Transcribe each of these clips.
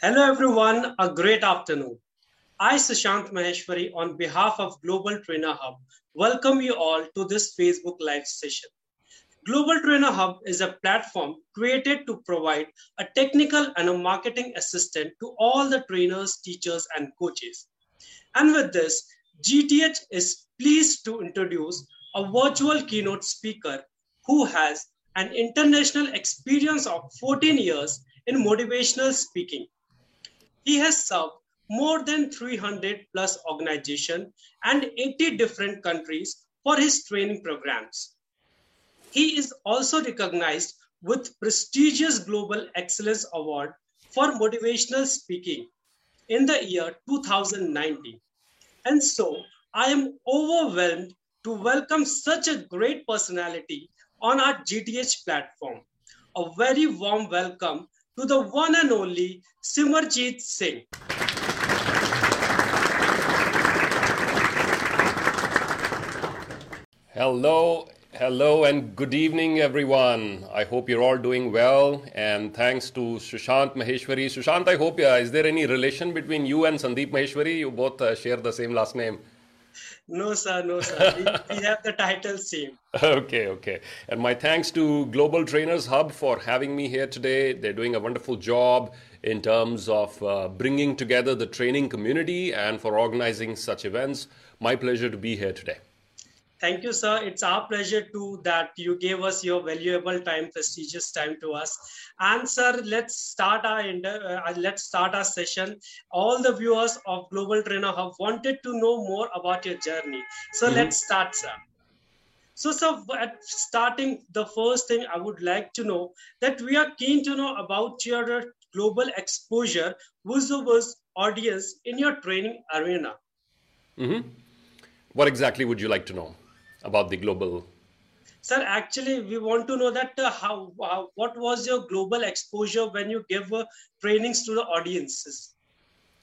Hello, everyone. A great afternoon. I, Sushant Maheshwari, on behalf of Global Trainer Hub, welcome you all to this Facebook Live session. Global Trainer Hub is a platform created to provide a technical and a marketing assistant to all the trainers, teachers, and coaches. And with this, GTH is pleased to introduce a virtual keynote speaker who has an international experience of 14 years in motivational speaking. He has served more than 300 plus organizations and 80 different countries for his training programs. He is also recognized with prestigious Global Excellence Award for motivational speaking in the year 2019. And so I am overwhelmed to welcome such a great personality on our GTH platform. A very warm welcome to the one and only Simarjeet Singh. Hello, hello, and good evening, everyone. I hope you're all doing well, and thanks to Sushant Maheshwari. Sushant, I hope, uh, is there any relation between you and Sandeep Maheshwari? You both uh, share the same last name. No, sir, no, sir. we, we have the title same. Okay, okay. And my thanks to Global Trainers Hub for having me here today. They're doing a wonderful job in terms of uh, bringing together the training community and for organizing such events. My pleasure to be here today. Thank you, sir. It's our pleasure too that you gave us your valuable time, prestigious time to us. And sir, let's start our uh, let's start our session. All the viewers of Global Trainer have wanted to know more about your journey. So mm-hmm. let's start, sir. So, sir, at starting, the first thing I would like to know that we are keen to know about your global exposure with the audience in your training arena. Mm-hmm. What exactly would you like to know? About the global. Sir actually we want to know that uh, how uh, what was your global exposure when you gave uh, trainings to the audiences?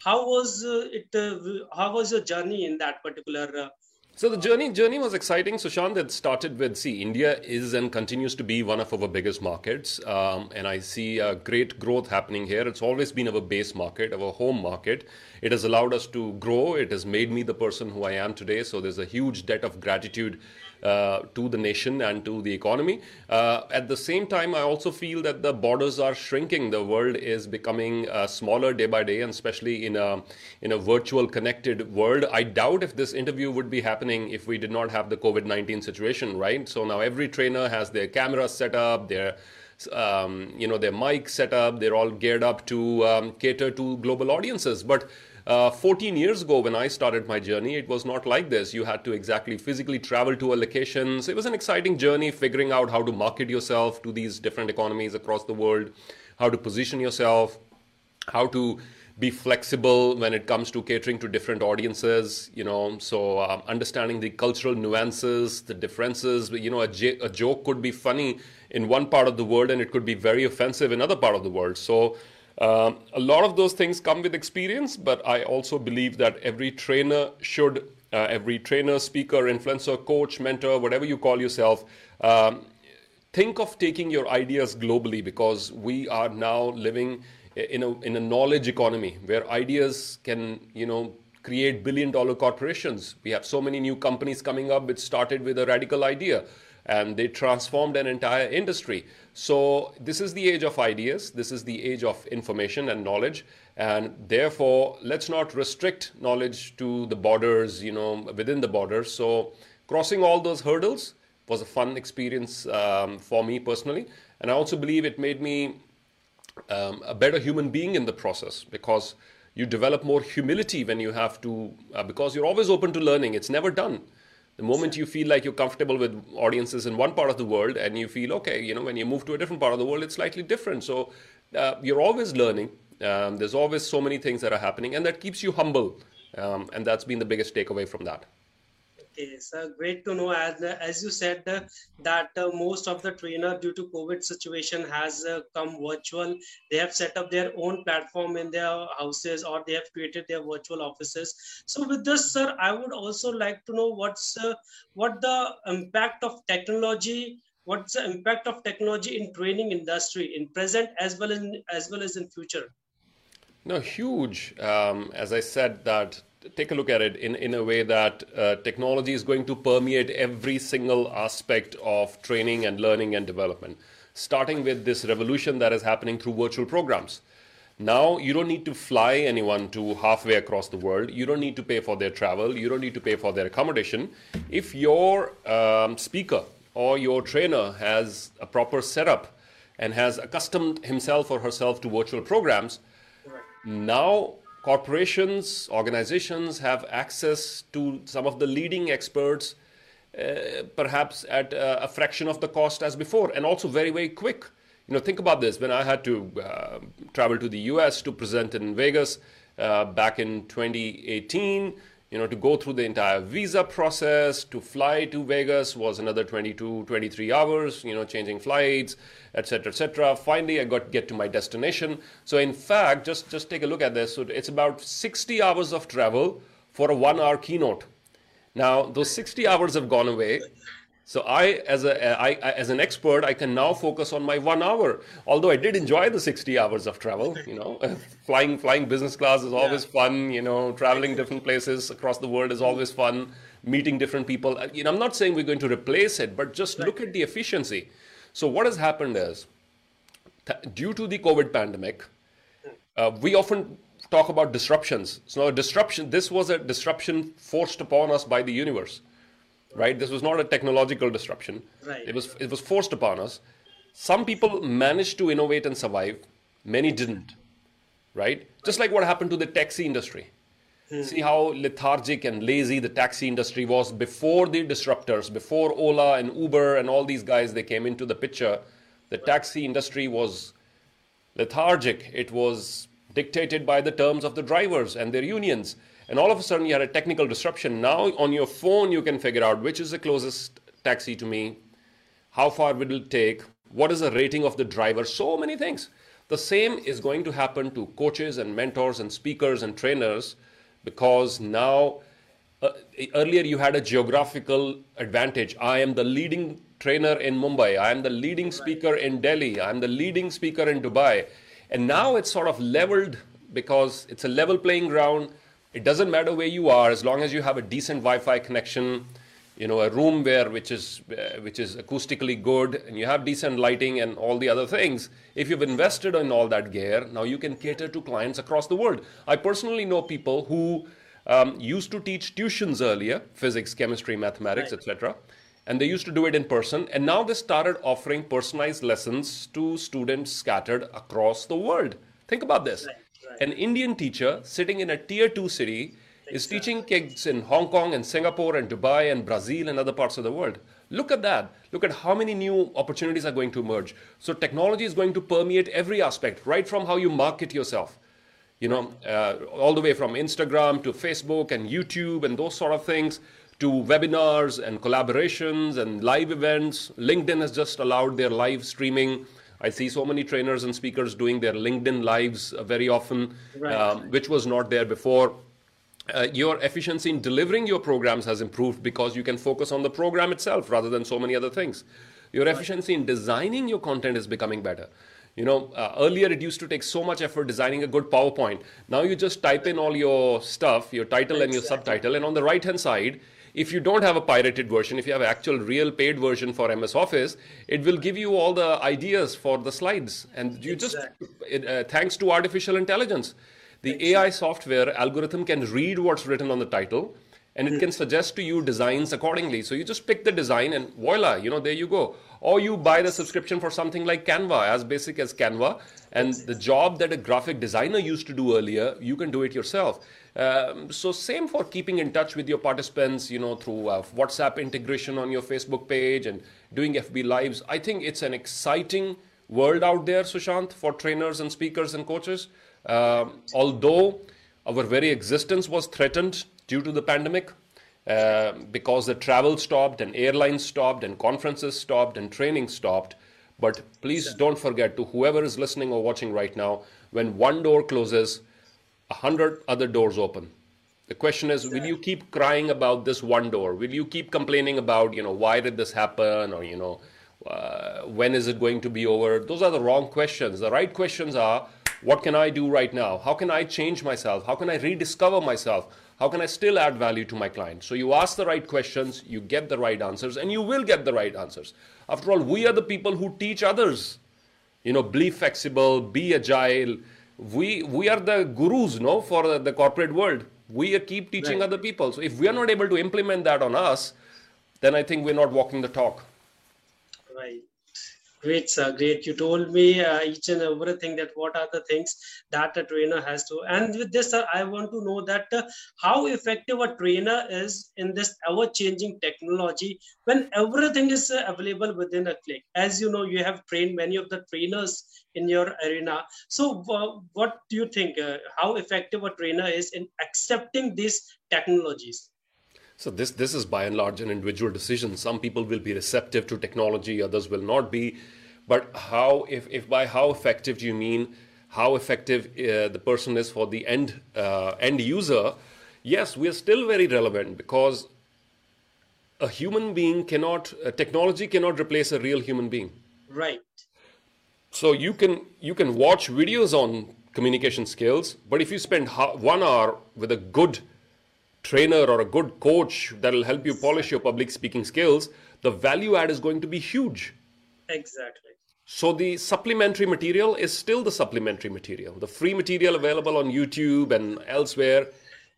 How was uh, it uh, how was your journey in that particular uh, so the journey journey was exciting. Sushant, it started with see India is and continues to be one of our biggest markets, um, and I see great growth happening here. It's always been our base market, our home market. It has allowed us to grow. It has made me the person who I am today. So there's a huge debt of gratitude to the nation and to the economy. Uh, at the same time, I also feel that the borders are shrinking. The world is becoming uh, smaller day by day, and especially in a in a virtual connected world. I doubt if this interview would be happening if we did not have the COVID nineteen situation, right? So now every trainer has their cameras set up, their um, you know their mic set up. They're all geared up to um, cater to global audiences, but uh, 14 years ago, when I started my journey, it was not like this. You had to exactly physically travel to a location. So it was an exciting journey figuring out how to market yourself to these different economies across the world, how to position yourself, how to be flexible when it comes to catering to different audiences you know so um, understanding the cultural nuances the differences you know a, j- a joke could be funny in one part of the world and it could be very offensive in another part of the world so um, a lot of those things come with experience, but I also believe that every trainer should, uh, every trainer, speaker, influencer, coach, mentor, whatever you call yourself, um, think of taking your ideas globally because we are now living in a, in a knowledge economy where ideas can, you know, create billion dollar corporations. We have so many new companies coming up which started with a radical idea and they transformed an entire industry. So, this is the age of ideas, this is the age of information and knowledge, and therefore, let's not restrict knowledge to the borders, you know, within the borders. So, crossing all those hurdles was a fun experience um, for me personally, and I also believe it made me um, a better human being in the process because you develop more humility when you have to, uh, because you're always open to learning. It's never done the moment you feel like you're comfortable with audiences in one part of the world and you feel okay you know when you move to a different part of the world it's slightly different. So uh, you're always learning. Um, there's always so many things that are happening and that keeps you humble. Um, and that's been the biggest takeaway from that Okay, great to know. As as you said uh, that uh, most of the trainer due to COVID situation has uh, come virtual. They have set up their own platform in their houses or they have created their virtual offices. So with this, sir, I would also like to know what's uh, what the impact of technology. What's the impact of technology in training industry in present as well as in, as well as in future? No, huge. Um, as I said, that take a look at it in, in a way that uh, technology is going to permeate every single aspect of training and learning and development, starting with this revolution that is happening through virtual programs. Now, you don't need to fly anyone to halfway across the world. You don't need to pay for their travel. You don't need to pay for their accommodation. If your um, speaker or your trainer has a proper setup and has accustomed himself or herself to virtual programs, now corporations, organizations have access to some of the leading experts, uh, perhaps at uh, a fraction of the cost as before, and also very, very quick. You know, think about this. When I had to uh, travel to the US to present in Vegas uh, back in 2018, you know, to go through the entire visa process, to fly to Vegas was another 22, 23 hours, you know, changing flights, etc., etc. Finally, I got get to my destination. So in fact, just, just take a look at this. So it's about 60 hours of travel for a one hour keynote. Now, those 60 hours have gone away. So I, as a, I, as an expert, I can now focus on my one hour. Although I did enjoy the 60 hours of travel, you know, flying, flying business class is always yeah. fun. You know, traveling different places across the world is always fun. Meeting different people. You know, I'm not saying we're going to replace it, but just right. look at the efficiency. So what has happened is, due to the COVID pandemic, uh, we often talk about disruptions. So a disruption. This was a disruption forced upon us by the universe right? This was not a technological disruption. Right. It was it was forced upon us. Some people managed to innovate and survive. Many didn't, right? Just like what happened to the taxi industry. Hmm. See how lethargic and lazy the taxi industry was before the disruptors, before Ola and Uber and all these guys they came into the picture. The taxi industry was lethargic. It was dictated by the terms of the drivers and their unions and all of a sudden you had a technical disruption. Now on your phone you can figure out which is the closest taxi to me, how far will it take, what is the rating of the driver, so many things. The same is going to happen to coaches and mentors and speakers and trainers because now uh, earlier you had a geographical advantage. I am the leading trainer in Mumbai. I am the leading speaker in Delhi. I am the leading speaker in Dubai. And now it's sort of leveled because it's a level playing ground it doesn't matter where you are as long as you have a decent Wi-Fi connection, you know, a room where which is uh, which is acoustically good, and you have decent lighting and all the other things. If you've invested in all that gear, now you can cater to clients across the world. I personally know people who um, used to teach tuitions earlier, physics, chemistry, mathematics, right. etc and they used to do it in person and now they started offering personalized lessons to students scattered across the world think about this right. An Indian teacher sitting in a tier 2 city is teaching kids in Hong Kong and Singapore and Dubai and Brazil and other parts of the world. Look at that. Look at how many new opportunities are going to emerge. So technology is going to permeate every aspect, right from how you market yourself. You know, uh, all the way from Instagram to Facebook and YouTube and those sort of things to webinars and collaborations and live events. LinkedIn has just allowed their live streaming I see so many trainers and speakers doing their LinkedIn lives uh, very often, right. um, which was not there before. Uh, your efficiency in delivering your programs has improved because you can focus on the program itself rather than so many other things. Your efficiency in designing your content is becoming better. You know, uh, earlier it used to take so much effort designing a good PowerPoint. Now you just type in all your stuff, your title and your subtitle, and on the right hand side, if you don't have a pirated version, if you have actual real paid version for MS Office, it will give you all the ideas for the slides. And you exactly. just, uh, thanks to artificial intelligence, the exactly. AI software algorithm can read what's written on the title and it can suggest to you designs accordingly. So you just pick the design and voila, you know, there you go. Or you buy the subscription for something like Canva, as basic as Canva, and the job that a graphic designer used to do earlier, you can do it yourself. Um, so same for keeping in touch with your participants, you know, through uh, WhatsApp integration on your Facebook page and doing FB lives. I think it's an exciting world out there, Sushant, for trainers and speakers and coaches. Um, although our very existence was threatened due to the pandemic, uh, because the travel stopped and airlines stopped and conferences stopped and training stopped. But please don't forget to whoever is listening or watching right now, when one door closes, a hundred other doors open. The question is, will you keep crying about this one door? Will you keep complaining about, you know, why did this happen, or you know, uh, when is it going to be over? Those are the wrong questions. The right questions are, What can I do right now? How can I change myself? How can I rediscover myself? How can I still add value to my client? So you ask the right questions, you get the right answers, and you will get the right answers. After all, we are the people who teach others. You know, be flexible, be agile. We we are the gurus, no, for the, the corporate world. We keep teaching right. other people. So if we are not able to implement that on us, then I think we're not walking the talk. Right. Great, sir. Great. You told me uh, each and everything that what are the things that a trainer has to. And with this, sir, I want to know that uh, how effective a trainer is in this ever-changing technology when everything is uh, available within a click. As you know, you have trained many of the trainers in your arena. So, what do you think? Uh, how effective a trainer is in accepting these technologies? So this this is by and large an individual decision. Some people will be receptive to technology, others will not be. But how if, if by how effective do you mean how effective uh, the person is for the end uh, end user? Yes, we are still very relevant because a human being cannot technology cannot replace a real human being. Right. So you can you can watch videos on communication skills, but if you spend one hour with a good trainer or a good coach that will help you polish your public speaking skills, the value add is going to be huge. Exactly. So the supplementary material is still the supplementary material. The free material available on YouTube and elsewhere,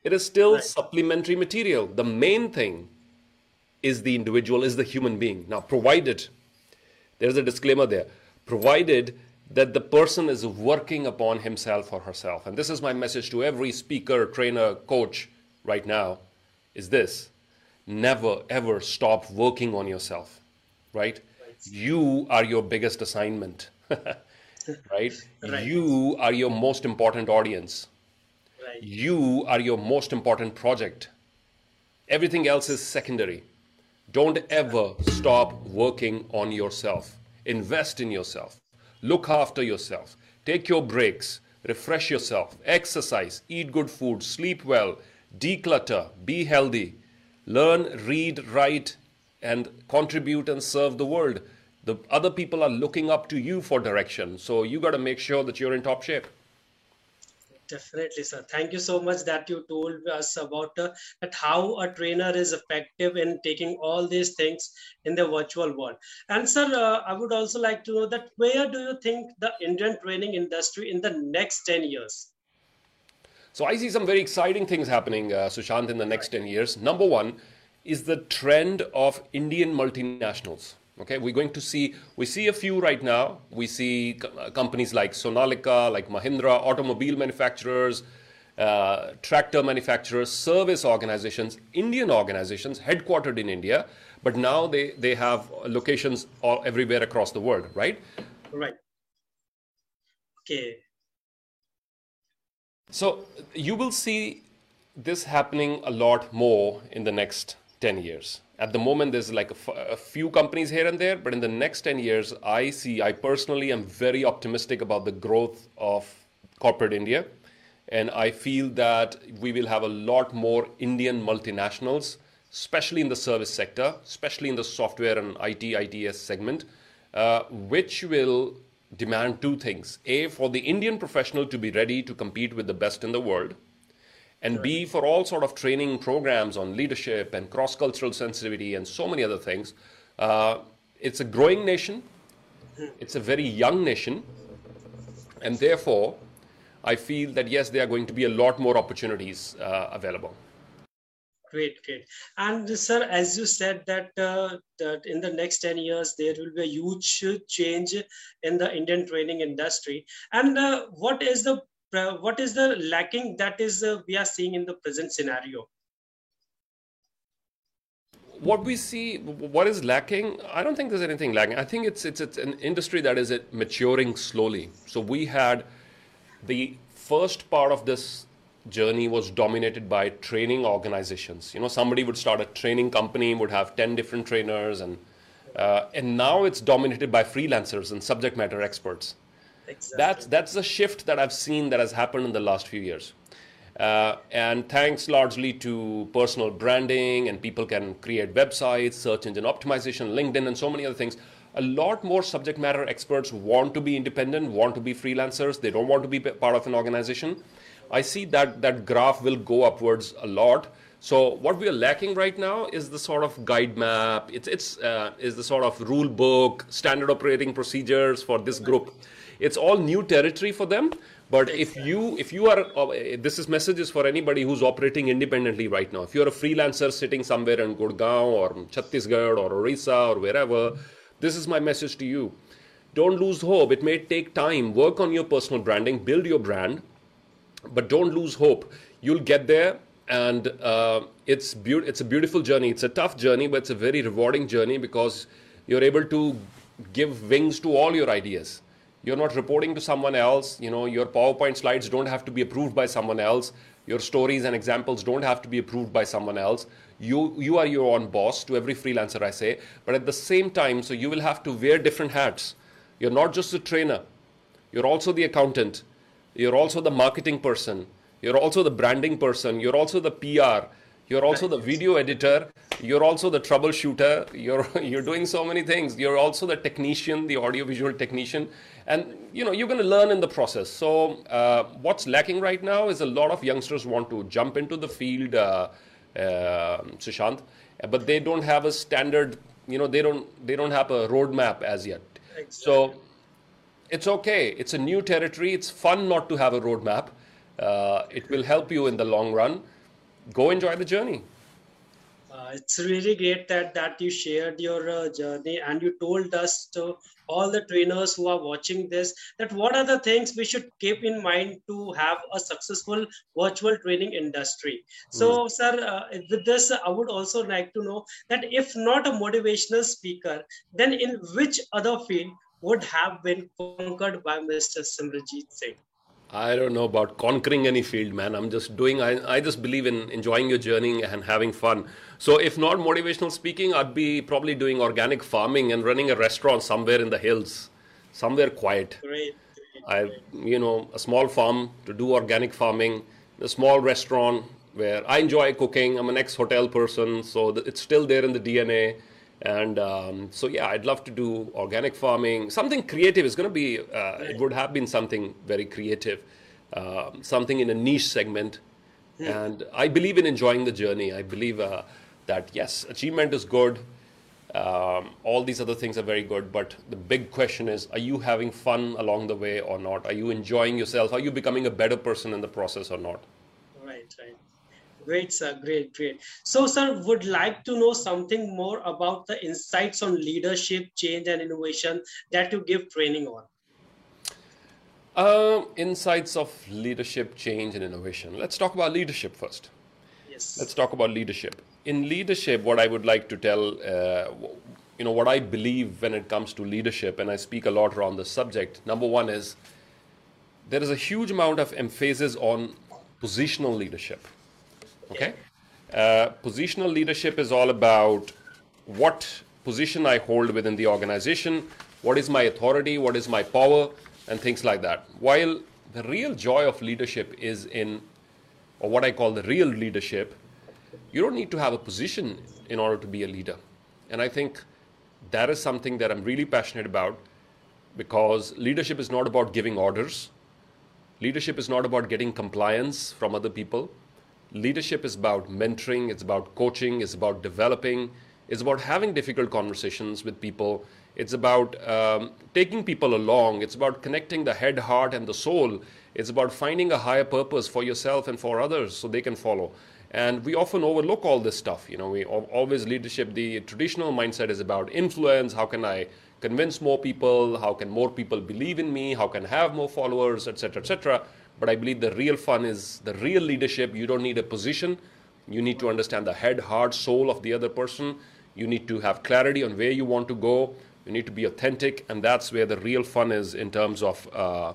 it is still right. supplementary material. The main thing is the individual, is the human being. Now, provided, there's a disclaimer there, provided that the person is working upon himself or herself. And this is my message to every speaker, trainer, coach right now is this never ever stop working on yourself, right? You are your biggest assignment, right? right? You are your most important audience. Right. You are your most important project. Everything else is secondary. Don't ever stop working on yourself. Invest in yourself. Look after yourself. Take your breaks. Refresh yourself. Exercise. Eat good food. Sleep well declutter, be healthy, learn, read, write, and contribute and serve the world. The other people are looking up to you for direction. So you got to make sure that you're in top shape. Definitely, sir. Thank you so much that you told us about uh, that how a trainer is effective in taking all these things in the virtual world. And sir, uh, I would also like to know that where do you think the Indian training industry in the next 10 years? So I see some very exciting things happening, uh, Sushant, in the next 10 years. Number one is the trend of Indian multinationals. Okay, we're going to see, we see a few right now. We see uh, companies like Sonalika, like Mahindra, automobile manufacturers, uh, tractor manufacturers, service organizations, Indian organizations headquartered in India, but now they, they have locations all everywhere across the world, right? Right. Okay. So you will see this happening a lot more in the next 10 years. At the moment, there's like a, few companies here and there, but in the next 10 years, I see, I personally am very optimistic about the growth of corporate India. And I feel that we will have a lot more Indian multinationals, especially in the service sector, especially in the software and IT, ITS segment, uh, which will demand two things. A, for the Indian professional to be ready to compete with the best in the world, and B, for all sort of training programs on leadership and cross cultural sensitivity and so many other things. Uh, it's a growing nation, it's a very young nation, and therefore, I feel that yes, there are going to be a lot more opportunities uh, available. Great, great. And sir, as you said that, uh, that in the next 10 years, there will be a huge change in the Indian training industry. And uh, what is the uh, what is the lacking that is uh, we are seeing in the present scenario? What we see, what is lacking? I don't think there's anything lacking. I think it's it's, it's an industry that is maturing slowly. So we had the first part of this journey was dominated by training organizations. You know, somebody would start a training company, would have 10 different trainers, and, uh, and now it's dominated by freelancers and subject matter experts. Exactly. That's, that's a shift that I've seen that has happened in the last few years. Uh, and thanks largely to personal branding, and people can create websites, search engine optimization, LinkedIn, and so many other things. A lot more subject matter experts want to be independent, want to be freelancers. They don't want to be part of an organization. I see that that graph will go upwards a lot. So what we are lacking right now is the sort of guide map. It's it's uh, is the sort of rule book, standard operating procedures for this group. It's all new territory for them. But if you if you are uh, this is messages for anybody who's operating independently right now. If you're a freelancer sitting somewhere in Gurgaon or Chhattisgarh or Orissa or wherever, this is my message to you. Don't lose hope. It may take time. Work on your personal branding, build your brand, but don't lose hope. You'll get there, and uh, it's be- it's a beautiful journey. It's a tough journey, but it's a very rewarding journey because you're able to give wings to all your ideas you're not reporting to someone else. You know, your PowerPoint slides don't have to be approved by someone else. Your stories and examples don't have to be approved by someone else. You, you are your own boss to every freelancer, I say. But at the same time, so you will have to wear different hats. You're not just a trainer. You're also the accountant. You're also the marketing person. You're also the branding person. You're also the PR. You're also the video editor. You're also the troubleshooter. You're you're doing so many things. You're also the technician, the audiovisual technician, and you know you're going to learn in the process. So uh, what's lacking right now is a lot of youngsters want to jump into the field, uh, uh, Sushant, but they don't have a standard. You know they don't they don't have a roadmap as yet. Exactly. So it's okay. It's a new territory. It's fun not to have a roadmap. Uh, it will help you in the long run go enjoy the journey. Uh, it's really great that that you shared your uh, journey and you told us to all the trainers who are watching this that what are the things we should keep in mind to have a successful virtual training industry so mm. sir uh, with this i would also like to know that if not a motivational speaker then in which other field would have been conquered by mr simranjeet singh I don't know about conquering any field, man. I'm just doing, I, I just believe in enjoying your journey and having fun. So, if not motivational speaking, I'd be probably doing organic farming and running a restaurant somewhere in the hills, somewhere quiet. Great. I, you know, a small farm to do organic farming, a small restaurant where I enjoy cooking. I'm an ex hotel person, so it's still there in the DNA and um, so, yeah, I'd love to do organic farming. Something creative is going to be, uh, it would have been something very creative, uh, something in a niche segment. Hmm. And I believe in enjoying the journey. I believe uh, that, yes, achievement is good. Um, all these other things are very good. But the big question is are you having fun along the way or not? Are you enjoying yourself? Are you becoming a better person in the process or not? Right, right. Great, sir. Great, great. So, sir, would like to know something more about the insights on leadership, change, and innovation that you give training on. Uh, insights of leadership, change, and innovation. Let's talk about leadership first. Yes. Let's talk about leadership. In leadership, what I would like to tell, uh, you know, what I believe when it comes to leadership, and I speak a lot around the subject. Number one is there is a huge amount of emphasis on positional leadership Okay? Uh, positional leadership is all about what position I hold within the organization, what is my authority, what is my power, and things like that. While the real joy of leadership is in, or what I call the real leadership, you don't need to have a position in order to be a leader. And I think that is something that I'm really passionate about because leadership is not about giving orders. Leadership is not about getting compliance from other people leadership is about mentoring, it's about coaching, it's about developing, it's about having difficult conversations with people, it's about um, taking people along, it's about connecting the head, heart, and the soul, it's about finding a higher purpose for yourself and for others so they can follow. And we often overlook all this stuff. You know, we always leadership. The traditional mindset is about influence. How can I convince more people? How can more people believe in me? How can I have more followers, etc., etc. But I believe the real fun is the real leadership. You don't need a position. You need to understand the head, heart, soul of the other person. You need to have clarity on where you want to go. You need to be authentic, and that's where the real fun is in terms of uh,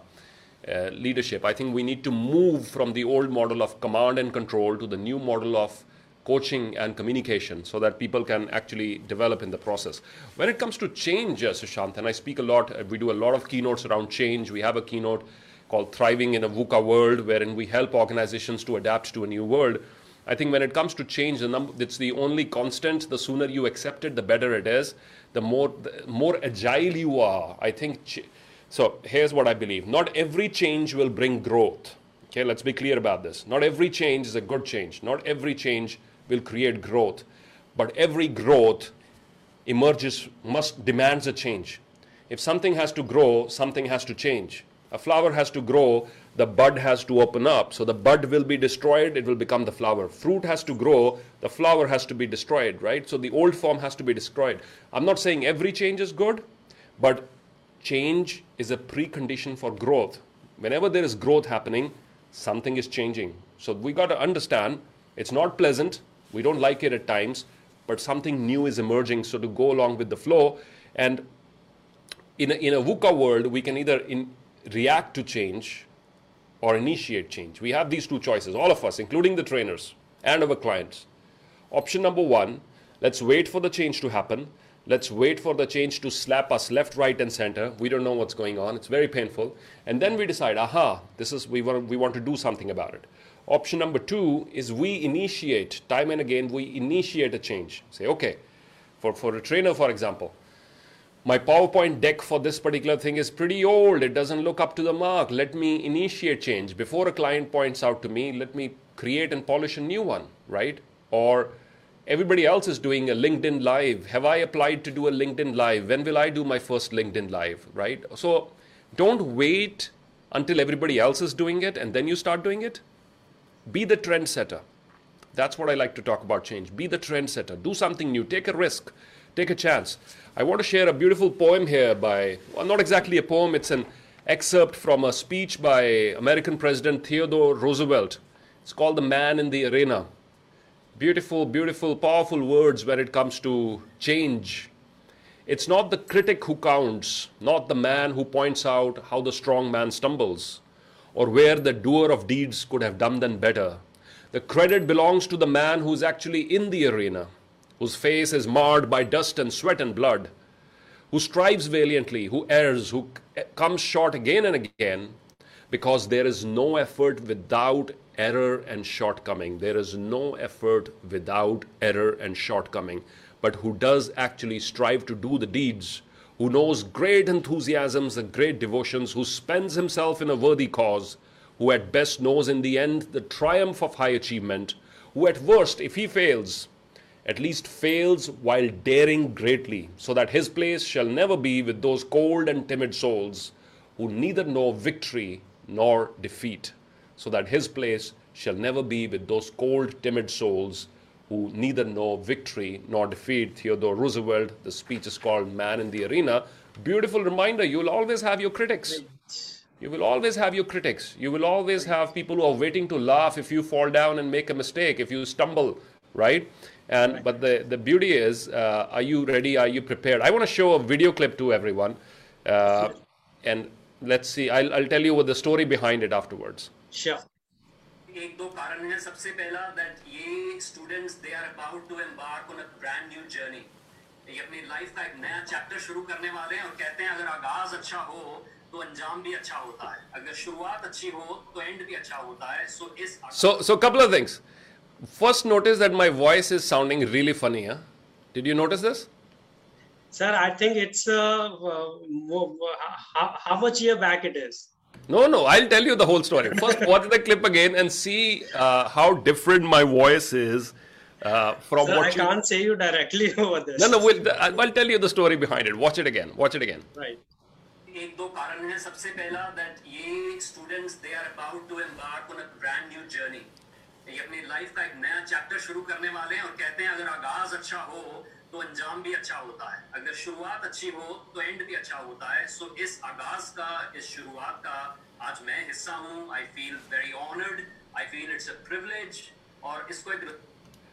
uh, leadership. I think we need to move from the old model of command and control to the new model of coaching and communication so that people can actually develop in the process. When it comes to change, uh, Sushant, and I speak a lot, uh, we do a lot of keynotes around change. We have a keynote called Thriving in a VUCA World, wherein we help organizations to adapt to a new world. I think when it comes to change, the number, it's the only constant. The sooner you accept it, the better it is. The more, the more agile you are. I think. Ch- so here's what I believe: not every change will bring growth. Okay, let's be clear about this. Not every change is a good change. Not every change will create growth, but every growth emerges must demands a change. If something has to grow, something has to change. A flower has to grow, the bud has to open up. So the bud will be destroyed, it will become the flower. Fruit has to grow, the flower has to be destroyed, right? So the old form has to be destroyed. I'm not saying every change is good, but change is a precondition for growth. Whenever there is growth happening, something is changing. So we got to understand it's not pleasant, we don't like it at times, but something new is emerging. So to go along with the flow, and in a, in a VUCA world, we can either in, react to change or initiate change. We have these two choices, all of us, including the trainers and our clients. Option number one let's wait for the change to happen. Let's wait for the change to slap us left, right, and center. We don't know what's going on. It's very painful. And then we decide, aha, this is we want, we want to do something about it. Option number two is we initiate, time and again, we initiate a change. Say, okay, for, for a trainer, for example, my PowerPoint deck for this particular thing is pretty old. It doesn't look up to the mark. Let me initiate change. Before a client points out to me, let me create and polish a new one, right? Or everybody else is doing a LinkedIn Live. Have I applied to do a LinkedIn Live? When will I do my first LinkedIn Live, right? So don't wait until everybody else is doing it and then you start doing it. Be the trendsetter. That's what I like to talk about change. Be the trendsetter. Do something new. Take a risk. Take a chance. I want to share a beautiful poem here by, well, not exactly a poem, it's an excerpt from a speech by American President Theodore Roosevelt. It's called The Man in the Arena. Beautiful, beautiful, powerful words when it comes to change. It's not the critic who counts, not the man who points out how the strong man stumbles, or where the doer of deeds could have done them better. The credit belongs to the man who's actually in the arena whose face is marred by dust and sweat and blood, who strives valiantly, who errs, who comes short again and again, because there is no effort without error and shortcoming. There is no effort without error and shortcoming, but who does actually strive to do the deeds, who knows great enthusiasms and great devotions, who spends himself in a worthy cause, who at best knows in the end the triumph of high achievement, who at worst, if he fails, at least fails while daring greatly, so that his place shall never be with those cold and timid souls who neither know victory nor defeat, so that his place shall never be with those cold, timid souls who neither know victory nor defeat. Theodore Roosevelt, the speech is called Man in the Arena. Beautiful reminder you will always have your critics. You will always have your critics. You will always have people who are waiting to laugh if you fall down and make a mistake, if you stumble, right? And right. but the the beauty is, uh, are you ready? Are you prepared? I want to show a video clip to everyone, uh, and let's see. I'll I'll tell you what the story behind it afterwards. Sure. एक दो कारण है सबसे पहला that ये students they are about to embark on a brand new journey ये अपनी life का एक नया चैप्टर शुरू करने वाले हैं और कहते हैं अगर आगाज अच्छा हो तो अंजाम भी अच्छा होता है अगर शुरुआत अच्छी हो तो एंड भी अच्छा होता है सो इस so so couple of things first notice that my voice is sounding really funny. Huh? Did you notice this? Sir, I think it's uh, uh, how, how, much year back it is. No, no, I'll tell you the whole story. First, watch the clip again and see uh, how different my voice is uh, from Sir, what I you... can't say you directly over this. No, no, we'll, I'll tell you the story behind it. Watch it again. Watch it again. Right. एक दो कारण है सबसे पहला that ये students they are about to embark on a brand new journey ये अपनी life का एक नया चैप्टर शुरू करने वाले हैं और कहते हैं अगर आगाज़ अच्छा हो तो अंजाम भी अच्छा होता है अगर शुरुआत अच्छी हो तो एंड भी अच्छा होता है सो इस आगाज़ का इस शुरुआत का आज मैं हिस्सा हूँ I feel very honoured I feel it's a privilege और इसको एक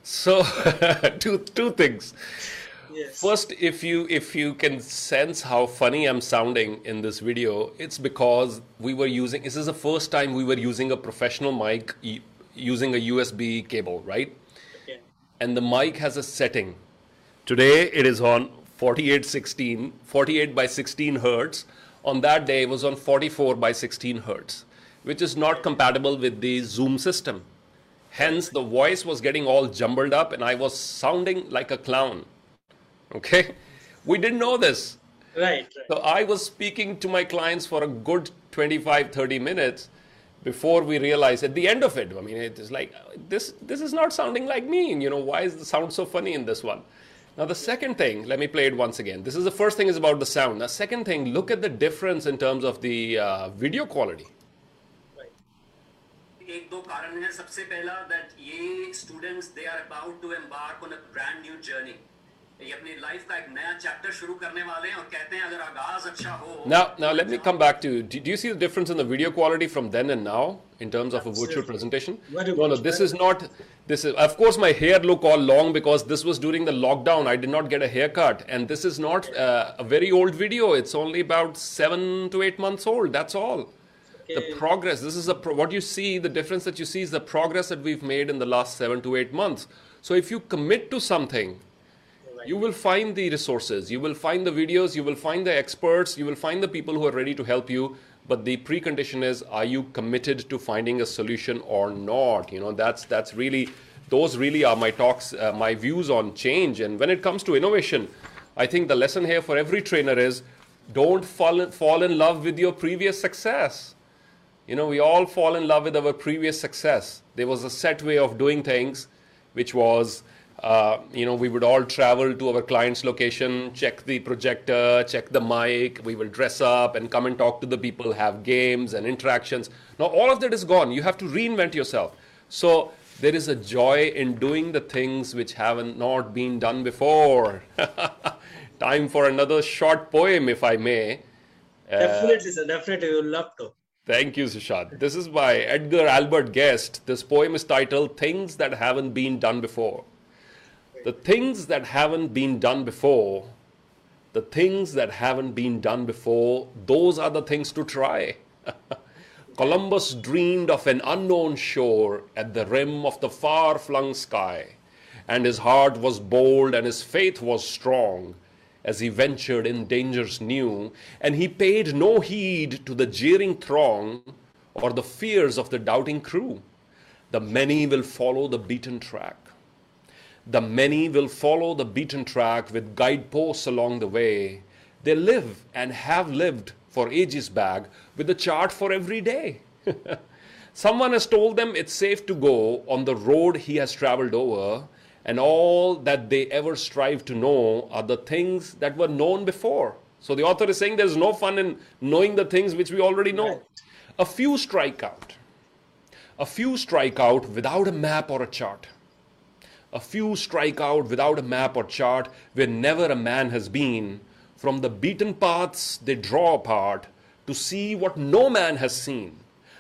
So two two things. Yes. First, if you if you can sense how funny I'm sounding in this video, it's because we were using. This is the first time we were using a professional mic using a USB cable, right? And the mic has a setting. Today it is on 4816, 48 by 16 hertz. On that day it was on 44 by 16 hertz. which is not compatible with the Zoom system. Hence, the voice was getting all jumbled up and I was sounding like a clown. Okay? We didn't know this. Right, right. So I was speaking to my clients for a good 25, 30 minutes before we realized at the end of it, I mean, it is like, this, this is not sounding like me. You know, why is the sound so funny in this one? Now, the second thing, let me play it once again. This is the first thing is about the sound. The second thing, look at the difference in terms of the uh, video quality. एक दो कारण है सबसे पहला that ये students they are about to embark on a brand new journey now, now let me come back to. Do, do you see the difference in the video quality from then and now in terms of a virtual presentation? No, no. This is not. This is of course my hair look all long because this was during the lockdown. I did not get a haircut, and this is not uh, a very old video. It's only about seven to eight months old. That's all. The progress. This is a pro- what you see. The difference that you see is the progress that we've made in the last seven to eight months. So if you commit to something, you will find the resources, you will find the videos, you will find the experts, you will find the people who are ready to help you. But the precondition is, are you committed to finding a solution or not? You know, that's that's really those really are my talks, uh, my views on change. And when it comes to innovation, I think the lesson here for every trainer is, don't fall fall in love with your previous success. You know, we all fall in love with our previous success. There was a set way of doing things, which was, uh, you know, we would all travel to our client's location, check the projector, check the mic, we will dress up and come and talk to the people, have games and interactions. Now, all of that is gone. You have to reinvent yourself. So, there is a joy in doing the things which haven't not been done before. Time for another short poem, if I may. Definitely, sir. Definitely, we would love to. Thank you, Sushant. This is by Edgar Albert Guest. This poem is titled Things That Haven't Been Done Before. The things that haven't been done before, the things that haven't been done before, those are the things to try. Columbus dreamed of an unknown shore at the rim of the far flung sky, and his heart was bold and his faith was strong as he ventured in dangers new, and he paid no heed to the jeering throng or the fears of the doubting crew. The many will follow the beaten track. The many will follow the beaten track with guideposts along the way. They live and have lived for ages back with a chart for every day. Someone has told them it's safe to go on the road he has traveled over, and all that they ever strive to know are the things that were known before. So the author is saying there's no fun in knowing the things which we already know. Right. A few strike out. A few strike out without a map or a chart. A few strike out without a map or chart where never a man has been. From the beaten paths they draw apart to see what no man has seen.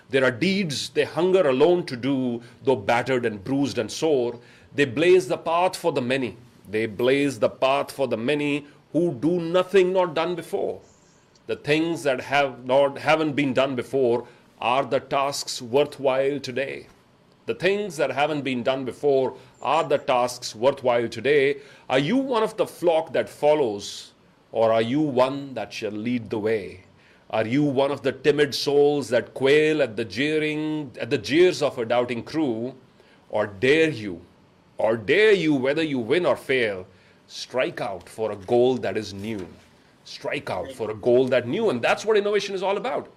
There are deeds they hunger alone to do, though battered and bruised and sore. They blaze the path for the many. They blaze the path for the many who do nothing not done before. The things that have not haven't been done before are the tasks worthwhile today. The things that haven't been done before are the tasks worthwhile today. Are you one of the flock that follows, or are you one that shall lead the way? Are you one of the timid souls that quail at the jeering, at the jeers of a doubting crew, or dare you, or dare you, whether you win or fail, strike out for a goal that is new? Strike out for a goal that new, and that's what innovation is all about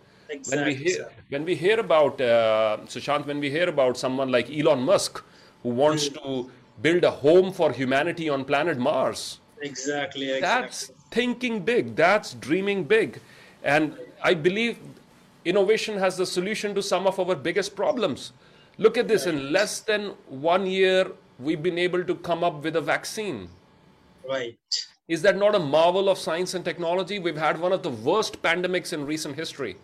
when we hear when we hear about uh, Sushant, when we hear about someone like Elon Musk who wants to build a home for humanity on planet Mars, Exactly, exactly. that's thinking big. That's dreaming big, and I believe innovation has the solution to some of our biggest problems. Look at this: in less than one year, we've been able to come up with a vaccine. right. Is that not a marvel of science and technology? We've had one of the worst pandemics in recent history.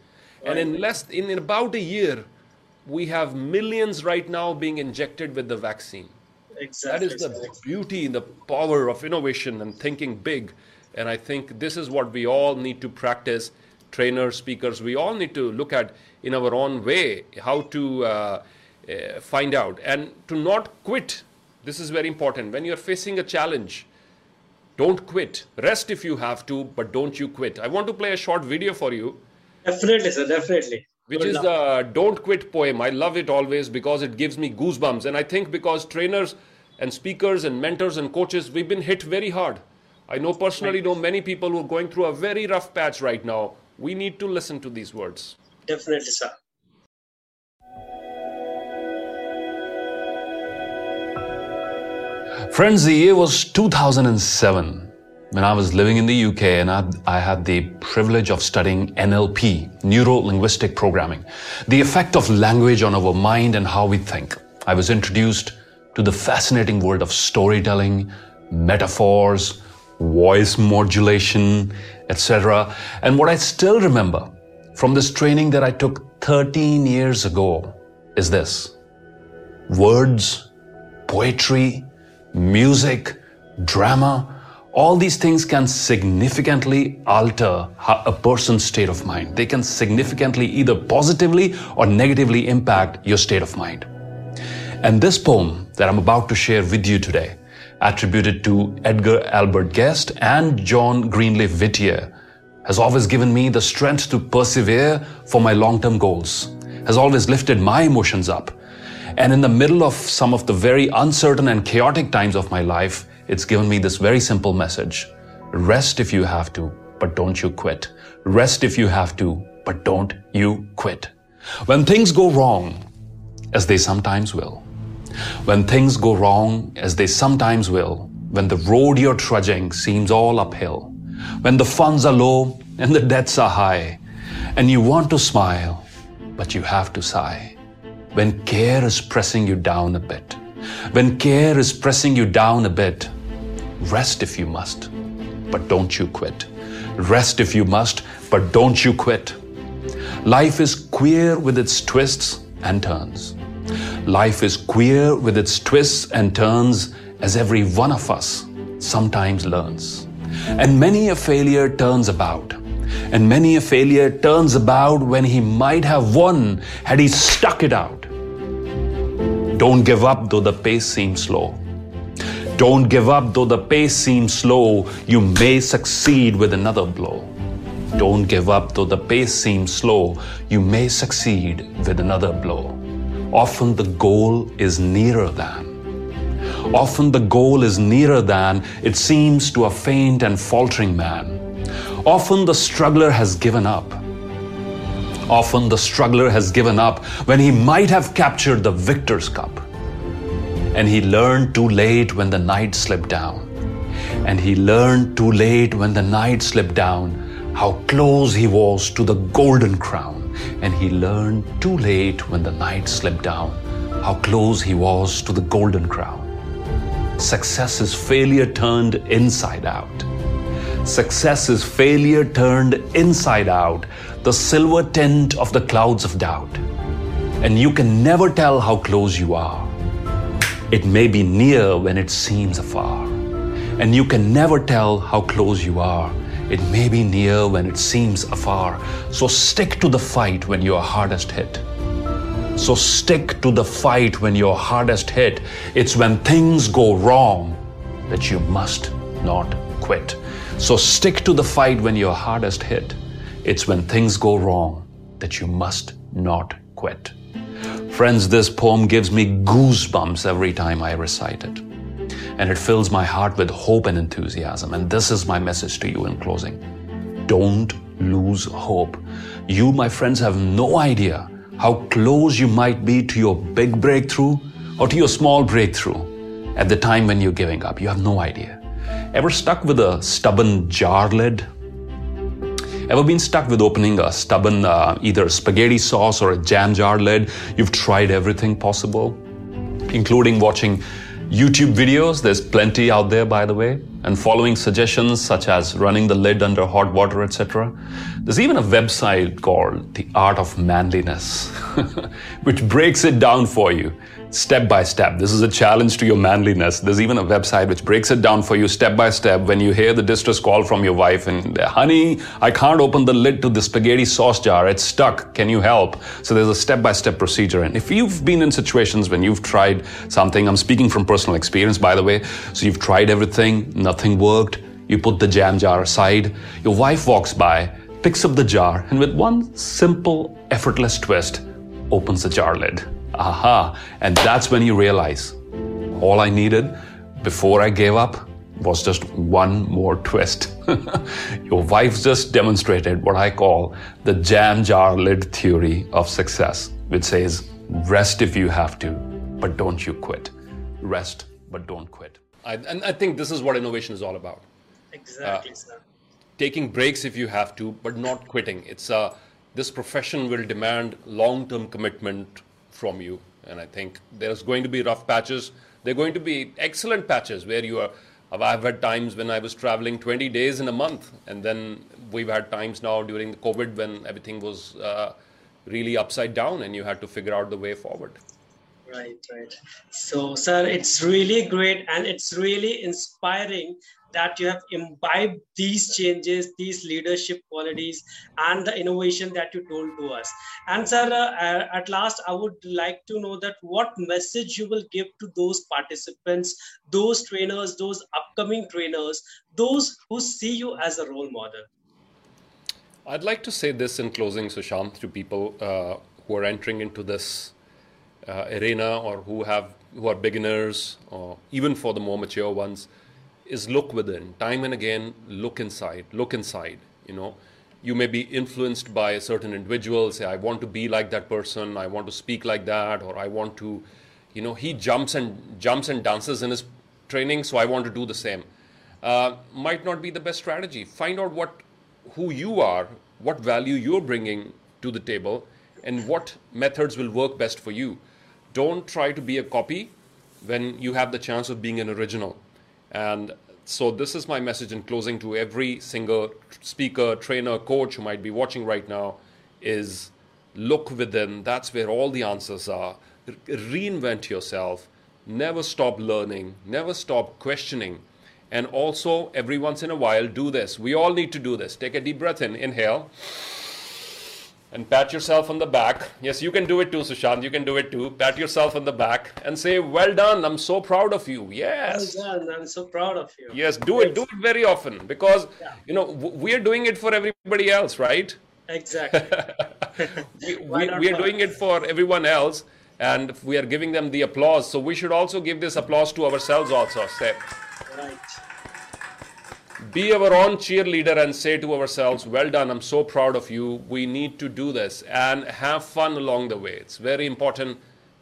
And in less in about a year, we have millions right now being injected with the vaccine. That Exactly. is the beauty and the power of innovation and thinking big. And I think this is what we all need to practice. Trainers, speakers, we all need to look at in our own way how to uh, uh, find out and to not quit. This is very important. When you're facing a challenge, don't quit. Rest if you have to, but don't you quit. I want to play a short video for you. Definitely, sir. Definitely. Which is the Don't Quit poem. I love it always because it gives me goosebumps. And I think because trainers and speakers and mentors and coaches, we've been hit very hard. I know personally know many people who are going through a very rough patch right now. We need to listen to these words. Definitely, sir. Friends, the year was 2007 when I was living in the UK and I, I had the privilege of studying NLP, Neuro Linguistic Programming, the effect of language on our mind and how we think. I was introduced to the fascinating world of storytelling, metaphors, voice modulation, etc. And what I still remember from this training that I took 13 years ago is this words, poetry, music, drama, all these things can significantly alter a person's state of mind. They can significantly either positively or negatively impact your state of mind. And this poem that I'm about to share with you today, attributed to Edgar Albert Guest and John Greenleaf Whittier, has always given me the strength to persevere for my long-term goals, has always lifted my emotions up. And in the middle of some of the very uncertain and chaotic times of my life, it's given me this very simple message. Rest if you have to, but don't you quit. Rest if you have to, but don't you quit. When things go wrong, as they sometimes will, when things go wrong, as they sometimes will, when the road you're trudging seems all uphill, when the funds are low and the debts are high, and you want to smile, but you have to sigh, when care is pressing you down a bit, when care is pressing you down a bit, Rest if you must, but don't you quit. Rest if you must, but don't you quit. Life is queer with its twists and turns. Life is queer with its twists and turns as every one of us sometimes learns. And many a failure turns about. And many a failure turns about when he might have won had he stuck it out. Don't give up though the pace seems slow. Don't give up though the pace seems slow, you may succeed with another blow. Don't give up though the pace seems slow, you may succeed with another blow. Often the goal is nearer than. Often the goal is nearer than it seems to a faint and faltering man. Often the struggler has given up. Often the struggler has given up when he might have captured the victor's cup. And he learned too late when the night slipped down. And he learned too late when the night slipped down how close he was to the golden crown. And he learned too late when the night slipped down how close he was to the golden crown. Success is failure turned inside out. Success is failure turned inside out, the silver tint of the clouds of doubt. And you can never tell how close you are it may be near when it seems afar. And you can never tell how close you are. It may be near when it seems afar. So stick to the fight when you're hardest hit. So stick to the fight when you're hardest hit. It's when things go wrong that you must not quit. So stick to the fight when you're hardest hit. It's when things go wrong that you must not quit. Friends, this poem gives me goosebumps every time I recite it. And it fills my heart with hope and enthusiasm. And this is my message to you in closing. Don't lose hope. You, my friends, have no idea how close you might be to your big breakthrough or to your small breakthrough at the time when you're giving up. You have no idea. Ever stuck with a stubborn jar lid Ever been stuck with opening a stubborn uh, either spaghetti sauce or a jam jar lid? You've tried everything possible, including watching YouTube videos. There's plenty out there, by the way, and following suggestions such as running the lid under hot water, etc. There's even a website called The Art of Manliness, which breaks it down for you step by step. This is a challenge to your manliness. There's even a website which breaks it down for you step by step when you hear the distress call from your wife and, honey, I can't open the lid to the spaghetti sauce jar. It's stuck. Can you help? So there's a step by step procedure. And if you've been in situations when you've tried something, I'm speaking from personal experience, by the way. So you've tried everything, nothing worked. You put the jam jar aside. Your wife walks by picks up the jar and with one simple, effortless twist, opens the jar lid. Aha! And that's when you realize all I needed before I gave up was just one more twist. Your wife just demonstrated what I call the jam jar lid theory of success, which says rest if you have to, but don't you quit. Rest, but don't quit. I, and I think this is what innovation is all about. Exactly, uh, sir. Taking breaks if you have to, but not quitting. It's uh, this profession will demand long-term commitment from you, and I think there's going to be rough patches. There are going to be excellent patches where you are I've had times when I was traveling 20 days in a month, and then we've had times now during the COVID when everything was uh, really upside down, and you had to figure out the way forward. Right, right. So, sir, it's really great, and it's really inspiring that you have imbibed these changes, these leadership qualities, and the innovation that you told to us. And sir, uh, at last, I would like to know that what message you will give to those participants, those trainers, those upcoming trainers, those who see you as a role model. I'd like to say this in closing, Sushant, to people uh, who are entering into this uh, arena or who have who are beginners, or even for the more mature ones is look within. Time and again, look inside. Look inside. You know, you may be influenced by a certain individual. Say, I want to be like that person. I want to speak like that, or I want to, you know, he jumps and jumps and dances in his training, so I want to do the same. Uh, might not be the best strategy. Find out what, who you are, what value you're bringing to the table, and what methods will work best for you. Don't try to be a copy when you have the chance of being an original and so this is my message in closing to every single speaker, trainer, coach who might be watching right now is look within. That's where all the answers are. Reinvent yourself. Never stop learning. Never stop questioning. And also, every once in a while, do this. We all need to do this. Take a deep breath in. Inhale and pat yourself on the back. Yes, you can do it too, Sushant. You can do it too. Pat yourself on the back and say, "Well done. I'm so proud of you." Yes. Well done. I'm so proud of you. Yes, do it. Do it very often because yeah. you know we're doing it for everybody else, right? Exactly. we, we, we are doing it for everyone else, and we are giving them the applause. So we should also give this applause to ourselves also. Say. Right be our own cheerleader and say to ourselves, Well done, I'm so proud of you. We need to do this and have fun along the way. It's very important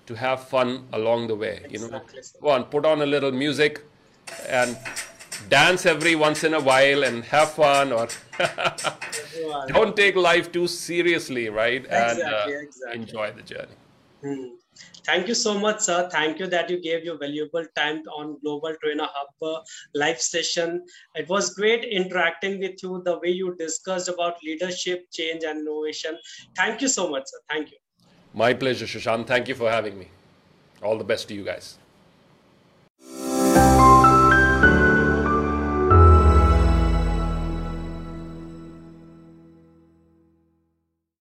to have fun along the way. You know, go on, put on a little music and dance every once in a while and have fun or don't take life too seriously, right? Exactly, and uh, exactly. enjoy the journey. Hmm. Thank you so much, sir. Thank you that you gave your valuable time on Global Trainer Hub uh, live session. It was great interacting with you, the way you discussed about leadership, change, and innovation. Thank you so much, sir. Thank you. My pleasure, Shashank. Thank you for having me. All the best to you guys.